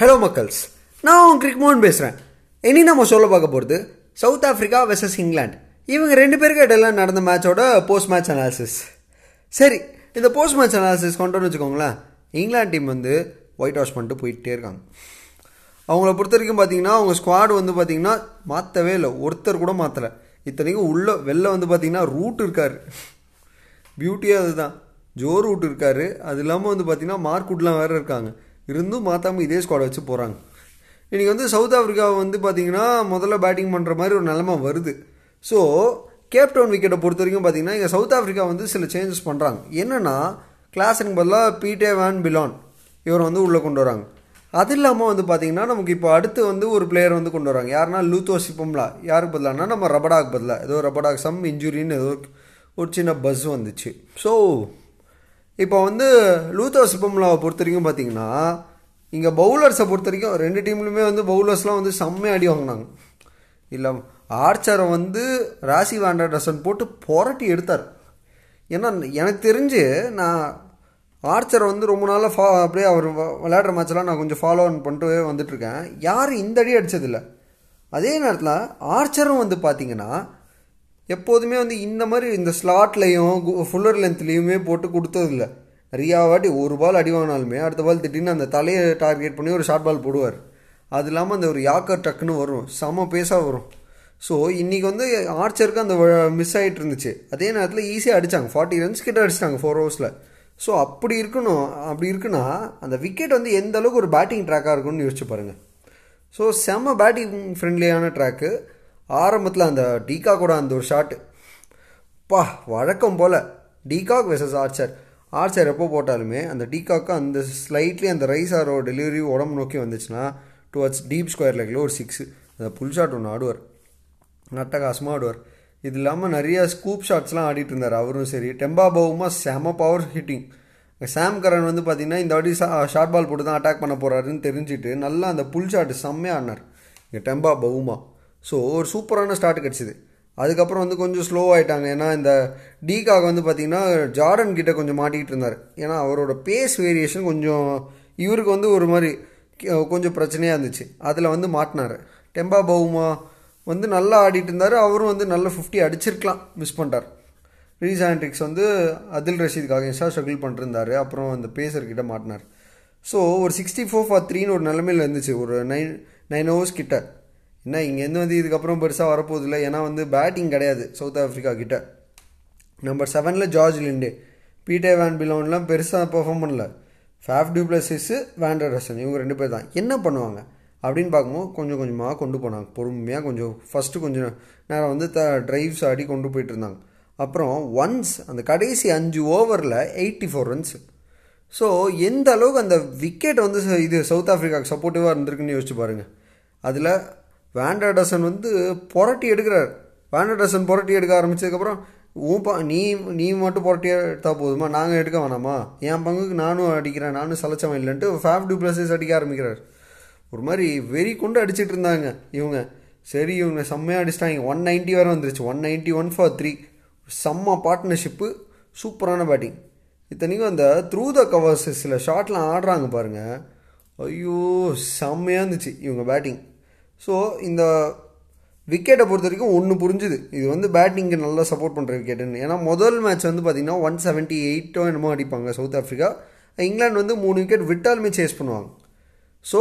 Hello மக்கள்ஸ். நான் உன் கிரிக் மோகன் பேசுகிறேன் இனி நம்ம சொல்ல பார்க்க போகிறது சவுத் ஆஃப்ரிக்கா வெர்சஸ் இங்கிலாந்து இவங்க ரெண்டு பேருக்கு இடையில நடந்த மேட்சோட போஸ்ட் மேட்ச் அனாலிசிஸ் சரி இந்த போஸ்ட் மேட்ச் அனாலிசிஸ் கொண்டோன்னு வச்சுக்கோங்களேன். இங்கிலாந்து டீம் வந்து ஒயிட் வாஷ் பண்ணிட்டு போயிட்டே இருக்காங்க. அவங்கள பொறுத்த வரைக்கும் பார்த்தீங்கன்னா அவங்க ஸ்குவாடு வந்து பார்த்தீங்கன்னா மாற்றவே இல்லை. ஒருத்தர் கூட மாற்றலை இத்தனைக்கும் உள்ள வெளில வந்து பார்த்தீங்கன்னா ரூட் இருக்கார். பியூட்டியே அதுதான். ஜோ ரூட் இருக்கார். அது இல்லாமல் வந்து பார்த்தீங்கன்னா மார்க்குட்லாம் வேறு இருக்காங்க. இருந்தும் மாற்றாமல் இதே ஸ்குவாடை வச்சு போகிறாங்க இன்றைக்கி வந்து சவுத் ஆஃப்ரிக்கா வந்து பார்த்தீங்கன்னா முதல்ல பேட்டிங் பண்ணுற மாதிரி ஒரு நிலமை வருது. ஸோ கேப்டவுன் விக்கெட்டை பொறுத்த வரைக்கும் பார்த்தீங்கன்னா இங்கே சவுத் ஆஃப்ரிக்கா வந்து சில சேஞ்சஸ் பண்ணுறாங்க என்னென்னா கிளாஸுக்கு பதிலாக பீட்டே வேன் பிலான் இவரை வந்து உள்ளே கொண்டு வராங்க. அது இல்லாமல் வந்து பார்த்திங்கன்னா நமக்கு இப்போ அடுத்து வந்து ஒரு பிளேயர் வந்து கொண்டு வராங்க. யாருன்னா லூத்தோ சிப்பம்லா. யாருக்கு பதிலானா நம்ம ரபடாக் பதிலாக ஏதோ ரபடாக் சம் இன்ஜுரின்னு ஏதோ ஒரு சின்ன பஸ் வந்துச்சு. ஸோ இப்போ வந்து லூத்தோஸ் சிப்பம்லாவை பொறுத்த வரைக்கும் பார்த்தீங்கன்னா இங்கே பவுலர்ஸை பொறுத்த வரைக்கும் ரெண்டு டீம்லையுமே வந்து பவுலர்ஸ்லாம் வந்து செம்மையாக அடி வாங்கினாங்க. இல்லை ஆர்ச்சரை வந்து ராசி வாண்டர்டசன் போட்டு புரட்டி எடுத்தார். ஏன்னா எனக்கு தெரிஞ்சு நான் ஆர்ச்சரை வந்து ரொம்ப நாளாக ஃபா அப்படியே அவர் விளையாடுற மேட்ச்லாம் நான் கொஞ்சம் ஃபாலோ ஆன் பண்ணிட்டு வந்துட்டுருக்கேன் யாரும் இந்த அடி அடித்ததில்லை அதே நேரத்தில் ஆர்ச்சரும் வந்து பார்த்திங்கன்னா எப்போதுமே வந்து இந்த மாதிரி இந்த ஸ்லாட்லேயும் ஃபுல்லர் லென்த்லேயுமே போட்டு கொடுத்ததில்ல. நிறையா வாட்டி ஒரு பால் அடி வாங்கினாலுமே அடுத்த பால் திட்டின்னு அந்த தலையை டார்கெட் பண்ணி ஒரு ஷார்ட் பால் போடுவார். அது இல்லாமல் அந்த ஒரு யாக்கர் டக்குன்னு வரும். செம பேஸாக வரும். ஸோ இன்றைக்கி வந்து ஆர்ச்சருக்கு அந்த மிஸ் ஆகிட்டு இருந்துச்சு. அதே நேரத்தில் ஈஸியாக அடித்தாங்க ஃபார்ட்டி ரன்ஸ் கிட்ட அடிச்சிட்டாங்க ஃபோர் ஹவர்ஸில் ஸோ அப்படி இருக்கணும் அப்படி இருக்குன்னா அந்த விக்கெட் வந்து எந்த அளவுக்கு ஒரு பேட்டிங் ட்ராக்காக இருக்கும்னு யோசிச்சு பாருங்கள் ஸோ செம்ம பேட்டிங் ஃப்ரெண்ட்லியான ட்ராக்கு ஆரம்பத்தில் அந்த டீகாக்கோட அந்த ஒரு ஷாட்டு பா வழக்கம் போல். De Kock versus Archer. Archer எப்போ போட்டாலுமே அந்த டீகாக்கு அந்த ஸ்லைட்லி அந்த ரைஸ் ஆரோ டெலிவரி உடம்பு நோக்கி வந்துச்சுன்னா டுவர்ட்ஸ் டீப் ஸ்கொயர் லெக்கில் ஒரு சிக்ஸு அந்த புல் ஷாட் ஒன்று ஆடுவார். நட்டகாசமாக ஆடுவார். இது இல்லாமல் நிறையா ஸ்கூப் ஷாட்ஸ்லாம் ஆடிட்டு இருந்தார். அவரும் சரி. டெம்பா பவுமா செம பவர் ஹிட்டிங் சாம் கரன் வந்து பார்த்தீங்கன்னா இந்த வாட்டி ஷார்ட் பால் போட்டு தான் அட்டாக் பண்ண போகிறாருன்னு தெரிஞ்சுட்டு நல்லா அந்த புல் ஷாட் செம்மையாக ஆடினார். இங்கே டெம்பா பவுமா ஸோ ஒரு சூப்பரான ஸ்டார்ட் கிடச்சிது. அதுக்கப்புறம் வந்து கொஞ்சம் ஸ்லோ ஆகிட்டாங்க ஏன்னா இந்த டீக்காக வந்து பார்த்திங்கன்னா ஜார்டன் கிட்டே கொஞ்சம் மாட்டிக்கிட்டு இருந்தார். ஏன்னா அவரோட பேஸ் வேரியேஷன் கொஞ்சம் இவருக்கு வந்து ஒரு மாதிரி கொஞ்சம் பிரச்சனையாக இருந்துச்சு. அதில் வந்து மாட்டினார். டெம்பா பவுமா வந்து நல்லா ஆடிட்டு இருந்தார். அவரும் வந்து நல்ல ஃபிஃப்டி அடிச்சிருக்கலாம் மிஸ் பண்ணிட்டார். ரீஸ் ஆண்ட்ரிக்ஸ் வந்து அதில் ரஷீதுக்காக எக்ஸ்ட்ரா ஸ்ட்ரகிள் பண்ணிருந்தார். அப்புறம் அந்த பேசர்கிட்ட மாட்டினார். ஸோ ஒரு சிக்ஸ்டி ஃபோர் ஃபார் த்ரீன்னு ஒரு நிலமையில் இருந்துச்சு. ஒரு நைன் நைன் ஹவர்ஸ் கிட்ட. என்ன இங்கேருந்து வந்து இதுக்கப்புறம் பெருசாக வரப்போதில்லை ஏன்னா வந்து பேட்டிங் கிடையாது சவுத் ஆஃப்ரிக்கா கிட்ட. நம்பர் செவனில் ஜார்ஜ் லிண்டே பீட்டே வேன் பிலோன்லாம் பெருசாக பெர்ஃபார்ம் பண்ணல. ஃபேஃப் டியூப்ளஸிஸு வேண்டர்டசன் இவங்க ரெண்டு பேர் தான். என்ன பண்ணுவாங்க? அப்படின்னு பார்க்கும்போது கொஞ்சம் கொஞ்சமாக கொண்டு போனாங்க. பொறுமையாக கொஞ்சம் ஃபஸ்ட்டு கொஞ்சம் நேரம் வந்து த ட்ரைவ்ஸ் ஆடி கொண்டு போயிட்டு இருந்தாங்க. அப்புறம் ஒன்ஸ் அந்த கடைசி அஞ்சு ஓவரில் எயிட்டி ஃபோர் ரன்ஸ் ஸோ எந்த அளவுக்கு அந்த விக்கெட் வந்து இது சவுத் ஆஃப்ரிக்காவுக்கு சப்போர்ட்டிவாக இருந்திருக்குன்னு யோசிச்சு பாருங்கள் அதில் வேண்டடசன் வந்து புரட்டி எடுக்கிறார். வேண்டடசன் புரட்டி எடுக்க ஆரம்பித்ததுக்கப்புறம் ஊப்பா நீ நீ மட்டும் புரட்டியாக எடுத்தால் போதுமா? நாங்கள் எடுக்க வேணாமா? என் பங்குக்கு நானும் அடிக்கிறேன். நானும் சலைச்சவன் இல்லைன்ட்டு ஃபேஃப் டூப்ளஸஸ் அடிக்க ஆரம்பிக்கிறார். ஒரு மாதிரி வெறி கொண்டு அடிச்சிட்டு இருந்தாங்க இவங்க. சரி இவங்க செம்மையாக அடிச்சிட்டாங்க. ஒன் நைன்ட்டி வரை வந்துருச்சு. One ninety one for three செம்ம பார்ட்னர்ஷிப்பு சூப்பரான பேட்டிங் இத்தனைக்கும் அந்த த்ரூ த கவர்ஸ் சில ஷாட்லாம் ஆடுறாங்க பாருங்கள் ஐயோ செம்மையாக இருந்துச்சு இவங்க பேட்டிங் ஸோ இந்த விக்கெட்டை பொறுத்த வரைக்கும் ஒன்று புரிஞ்சுது. இது வந்து பேட்டிங்க்கு நல்லா சப்போர்ட் பண்ணுற விக்கெட்டுன்னு ஏன்னா முதல் மேட்ச் வந்து பார்த்திங்கன்னா ஒன் செவன்ட்டி எயிட்டோ என்னமோ அடிப்பாங்க சவுத் ஆஃப்ரிக்கா இங்கிலாந்து வந்து மூணு விக்கெட் விட்டாலுமே சேஸ் பண்ணுவாங்க. ஸோ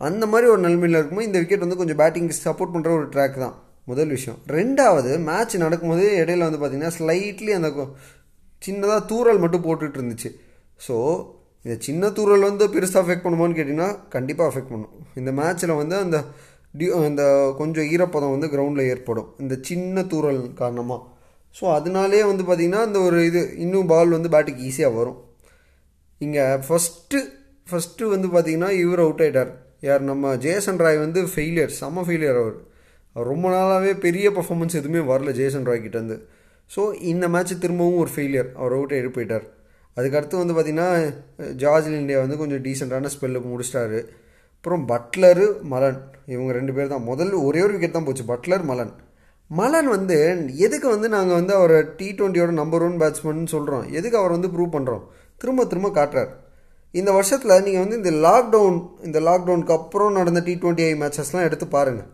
அந்த மாதிரி ஒரு நிலைமையில் இருக்கும்போது இந்த விக்கெட் வந்து கொஞ்சம் பேட்டிங்க்கு சப்போர்ட் பண்ணுற ஒரு ட்ராக் தான். முதல் விஷயம். ரெண்டாவது மேட்ச் நடக்கும்போது இடையில வந்து பார்த்திங்கன்னா ஸ்லைட்லி அந்த சின்னதாக தூரல் மட்டும் போட்டுட்டு இருந்துச்சு. ஸோ இந்த சின்ன தூரல் வந்து பெருசாக அஃபெக்ட் பண்ணுமான்னு கேட்டிங்கன்னா கண்டிப்பாக அஃபெக்ட் பண்ணும். இந்த மேட்ச்சில் வந்து அந்த டியூ அந்த கொஞ்சம் ஈரப்பதம் வந்து கிரவுண்டில் ஏற்படும். இந்த சின்ன தூரல் காரணமாக ஸோ அதனாலே வந்து பார்த்திங்கன்னா அந்த ஒரு இது இன்னும் பால் வந்து பேட்டுக்கு ஈஸியாக வரும். இங்கே ஃபஸ்ட்டு ஃபஸ்ட்டு வந்து பார்த்திங்கன்னா இவர் அவுட் ஆகிட்டார் யார் நம்ம ஜேசன் ராய் வந்து ஃபெயிலியர் செம்ம ஃபெயிலியர் அவர். அவர் ரொம்ப நாளாகவே பெரிய பர்ஃபாமன்ஸ் எதுவுமே வரல ஜேசன் ராய் கிட்டேருந்து ஸோ இந்த மேட்ச் திரும்பவும் ஒரு ஃபெயிலியர் அவர் அவுட் ஆகிட்டு போயிட்டார். அதுக்கடுத்து வந்து பார்த்திங்கன்னா ஜார்ஜ் இந்தியா வந்து கொஞ்சம் டீசெண்டான ஸ்பெல்லுக்கு முடிச்சிட்டாரு. அப்புறம் பட்லரு மலன். இவங்க ரெண்டு பேர் தான். முதல்ல ஒரே ஒரு விக்கெட் தான் போச்சு. பட்லர் மலன். மலன் வந்து எதுக்கு வந்து நாங்கள் வந்து அவரை டி ட்வெண்ட்டியோட நம்பர் ஒன் பேட்ஸ்மேன் சொல்கிறோம் எதுக்கு அவர் வந்து ப்ரூவ் பண்ணுறோம் திரும்ப திரும்ப காட்டுறார். இந்த வருஷத்தில் நீங்கள் வந்து இந்த லாக்டவுன் இந்த லாக்டவுனுக்கு அப்புறம் நடந்த டி ட்வெண்ட்டி ஐ மேட்சஸ்லாம் எடுத்து பாருங்கள்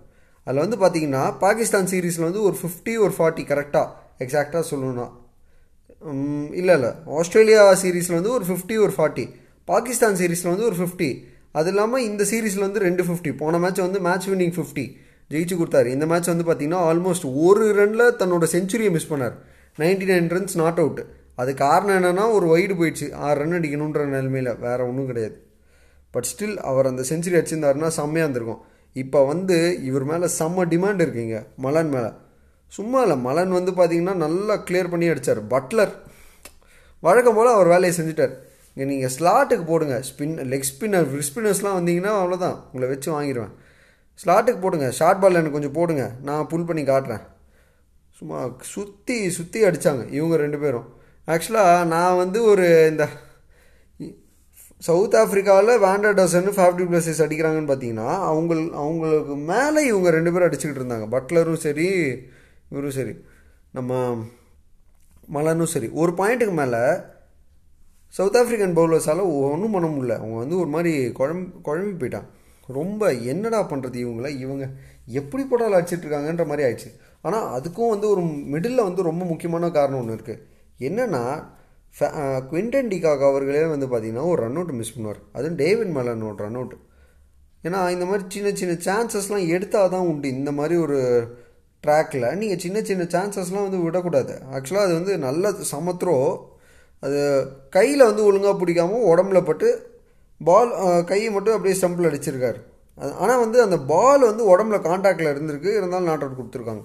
அதில் வந்து பார்த்தீங்கன்னா பாகிஸ்தான் சீரீஸில் வந்து ஒரு ஃபிஃப்டி ஒரு ஃபார்ட்டி கரெக்டாக எக்ஸாக்டாக சொல்லணும்னா. இல்லை இல்லை. ஆஸ்திரேலியா சீரீஸில் வந்து ஒரு ஃபிஃப்டி ஒரு ஃபார்ட்டி பாகிஸ்தான் சீரீஸில் வந்து ஒரு ஃபிஃப்டி அது இல்லாமல் இந்த சீரீஸில் வந்து ரெண்டு ஃபிஃப்டி போன மேட்ச் வந்து மேட்ச் வின்னிங் ஃபிஃப்டி ஜெயிச்சு கொடுத்தாரு. இந்த மேட்ச் வந்து பார்த்தீங்கன்னா ஆல்மோஸ்ட் ஒரு ரனில் தன்னோட செஞ்சுரியை மிஸ் பண்ணார். Ninety nine runs not out அது காரணம் என்னென்னா ஒரு வைடு போயிடுச்சு. ஆறு ரன் அடிக்கணுன்ற நிலைமையில் வேறு ஒன்றும் கிடையாது. பட் ஸ்டில் அவர் அந்த செஞ்சுரி அடிச்சிருந்தாருன்னா செம்மையாக இருந்திருக்கும். இப்போ வந்து இவர் மேலே செம்ம டிமாண்ட் இருக்குங்க. மலன் மேலே. சும்மா இல்லை. மலன் வந்து பார்த்தீங்கன்னா நல்லா கிளியர் பண்ணி அடித்தார் பட்லர் வழக்கம் போல் அவர் வேலையை செஞ்சுட்டார். இங்கே நீங்கள் ஸ்லாட்டுக்கு போடுங்க. ஸ்பின் லெக் ஸ்பின்னர் ஸ்பின்னர்ஸ்லாம் வந்தீங்கன்னா அவ்வளோதான் உங்களை வச்சு வாங்கிடுவேன் ஸ்லாட்டுக்கு போடுங்க. ஷார்ட் பால் எனக்கு கொஞ்சம் போடுங்க. நான் புல் பண்ணி காட்டுறேன். சும்மா சுற்றி சுற்றி அடித்தாங்க இவங்க ரெண்டு பேரும். ஆக்சுவலாக நான் வந்து ஒரு இந்த south ஆஃப்ரிக்காவில் van der Dussen fifty pluses அடிக்கிறாங்கன்னு பார்த்தீங்கன்னா அவங்க அவங்களுக்கு மேலே இவங்க ரெண்டு பேரும் அடிச்சுக்கிட்டு இருந்தாங்க. பட்லரும் சரி இவரும் சரி. நம்ம மலனும் சரி. ஒரு பாயிண்ட்டுக்கு மேலே சவுத் ஆஃப்ரிக்கன் பவுலர்ஸால் ஒன்றும் பண்ண முடியல. அவங்க வந்து ஒரு மாதிரி குழம்பு குழம்பி போயிட்டான். ரொம்ப என்னடா பண்ணுறது இவங்கள? இவங்க எப்படி போட்டாலும் அடிச்சிட்ருக்காங்கன்ற மாதிரி ஆயிடுச்சு. ஆனால் அதுக்கும் வந்து ஒரு மிடில் வந்து ரொம்ப முக்கியமான காரணம் ஒன்று இருக்குது என்னென்னா குவிண்டன் டிகாக் அவர்களே வந்து பார்த்திங்கன்னா ஒரு ரன் அவுட் மிஸ் பண்ணுவார். அதுவும் டேவிட் மேலனோட ரன் அவுட் ஏன்னா இந்த மாதிரி சின்ன சின்ன சான்சஸ்லாம் எடுத்தால் தான் உண்டு. இந்த மாதிரி ஒரு ட்ராக்கில் நீங்கள் சின்ன சின்ன சான்சஸ்லாம் வந்து விடக்கூடாது. ஆக்சுவலாக அது வந்து நல்ல சமத்ரோ அது கையில் வந்து ஒழுங்காக பிடிக்காமல் உடம்புல பட்டு பால் கையை மட்டும் அப்படியே ஸ்டம்பில் அடிச்சிருக்காரு. ஆனால் வந்து அந்த பால் வந்து உடம்புல காண்டாக்டில் இருந்திருக்கு. இருந்தாலும் நாட் அவுட் கொடுத்துருக்காங்க.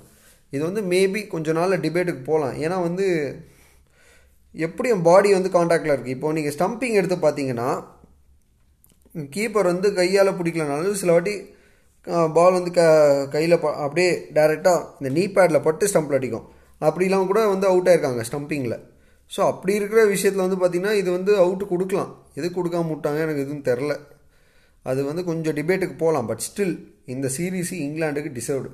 இது வந்து மேபி கொஞ்ச நாளில் டிபேட்டுக்கு போகலாம் ஏன்னா வந்து எப்படி என் பாடி வந்து காண்டாக்டில் இருக்குது இப்போ நீங்கள் ஸ்டம்பிங் எடுத்து பார்த்தீங்கன்னா கீப்பர் வந்து கையால் பிடிக்கலனாலும் சில வாட்டி பால் வந்து க கையில் ப அப்படியே டைரெக்டாக இந்த நீ பேடில் பட்டு ஸ்டம்பில் அடிக்கும். அப்படிலாம் கூட வந்து அவுட் ஆயிருக்காங்க ஸ்டம்பிங்கில் ஸோ அப்படி இருக்கிற விஷயத்தில் வந்து பார்த்திங்கன்னா இது வந்து அவுட்டு கொடுக்கலாம். எது கொடுக்காம விட்டாங்க? எனக்கு எதுவும் தெரில அது வந்து கொஞ்சம் டிபேட்டுக்கு போகலாம் பட் ஸ்டில் இந்த சீரீஸ் இங்கிலாண்டுக்கு டிசர்வ்டு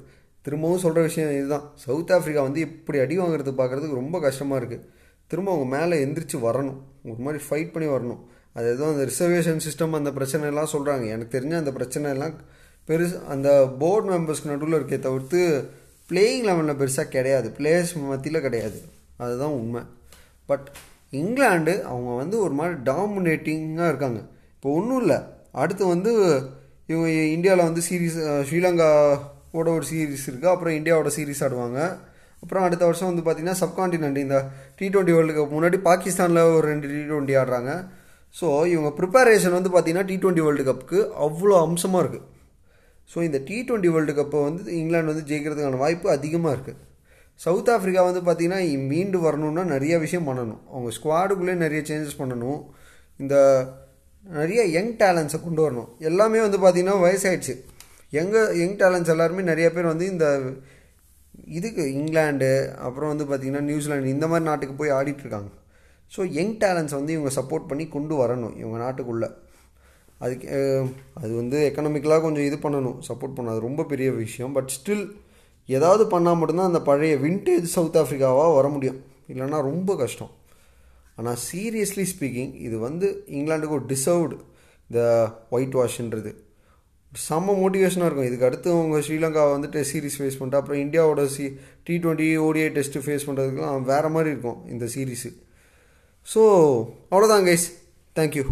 திரும்பவும் சொல்கிற விஷயம் இதுதான். சவுத் ஆஃப்ரிக்கா வந்து இப்படி அடி வாங்குறது பார்க்குறதுக்கு ரொம்ப கஷ்டமாக இருக்குது திரும்ப அவங்க மேலே எந்திரிச்சு வரணும். ஒரு மாதிரி ஃபைட் பண்ணி வரணும். அது எதுவும் அந்த ரிசர்வேஷன் சிஸ்டம் அந்த பிரச்சனை எல்லாம் சொல்கிறாங்க எனக்கு தெரிஞ்ச அந்த பிரச்சனை எல்லாம் பெருசு அந்த போர்டு மெம்பர்ஸ்க்கு நடுவில் இருக்கே தவிர்த்து பிளேயிங் லெவலில் பெருசாக கிடையாது. பிளேயர்ஸ் மத்தியில் கிடையாது. அதுதான் உண்மை. பட் இங்கிலாண்டு அவங்க வந்து ஒரு மாதிரி டாமினேட்டிங்காக இருக்காங்க. இப்போ ஒன்றும் இல்லை. அடுத்து வந்து இவங்க இந்தியாவில் வந்து சீரீஸ் ஸ்ரீலங்காவோட ஒரு சீரீஸ் இருக்குது அப்புறம் இந்தியாவோட சீரீஸ் ஆடுவாங்க. அப்புறம் அடுத்த வருஷம் வந்து பார்த்திங்கன்னா சப்கான்டினென்ட் இந்த டி டுவெண்ட்டி வேர்ல்டு கப் முன்னாடி பாகிஸ்தானில் ஒரு ரெண்டு டி டுவெண்ட்டி ஆடுறாங்க. ஸோ இவங்க ப்ரிப்பரேஷன் வந்து பார்த்திங்கன்னா டி டுவெண்ட்டி வேர்ல்டு கப்புக்கு அவ்வளோ அம்சமாக இருக்குது ஸோ இந்த டி டுவெண்ட்டி வேர்ல்டு கப்பை வந்து இங்கிலாந்து வந்து ஜெயிக்கிறதுக்கான வாய்ப்பு அதிகமாக இருக்குது சவுத் ஆஃப்ரிக்கா வந்து பார்த்திங்கன்னா மீண்டு வரணும்னா நிறைய விஷயம் பண்ணணும். அவங்க ஸ்குவாடுக்குள்ளேயே நிறைய சேஞ்சஸ் பண்ணணும். இந்த நிறைய யங் டேலண்ட்ஸை கொண்டு வரணும். எல்லாமே வந்து பார்த்திங்கன்னா வயசாயிடுச்சு. எங்கள் யங் டேலண்ட்ஸ் எல்லாருமே நிறைய பேர் வந்து இந்த இதுக்கு இங்கிலாண்டு அப்புறம் வந்து பார்த்திங்கன்னா நியூசிலாண்டு இந்த மாதிரி நாட்டுக்கு போய் ஆடிட்டுருக்காங்க. ஸோ யங் டேலண்ட்ஸ் வந்து இவங்க சப்போர்ட் பண்ணி கொண்டு வரணும் இவங்க நாட்டுக்குள்ளே. அதுக்கு அது வந்து எக்கனாமிக்கலாக கொஞ்சம் இது பண்ணணும் சப்போர்ட் பண்ணணும். அது ரொம்ப பெரிய விஷயம். பட் ஸ்டில் ஏதாவது பண்ணால் மட்டும்தான் அந்த பழைய விண்டேஜ் சவுத் ஆஃப்ரிக்காவாக வர முடியும். இல்லைன்னா ரொம்ப கஷ்டம். ஆனால் சீரியஸ்லி ஸ்பீக்கிங் இது வந்து இங்கிலாண்டுக்கு ஒரு டிசர்வ்டு இந்த ஒயிட் வாஷ்ன்றது செம்ம மோட்டிவேஷனாக இருக்கும். இதுக்கு அடுத்து அவங்க ஸ்ரீலங்கா வந்துட்டு சீரிஸ் ஃபேஸ் பண்ணிட்டு அப்புறம் இந்தியாவோட C T twenty ODI test face பண்ணுறதுக்குலாம் வேறு மாதிரி இருக்கும் இந்த சீரீஸு ஸோ அவ்வளோதான் கைஸ் தேங்க்யூ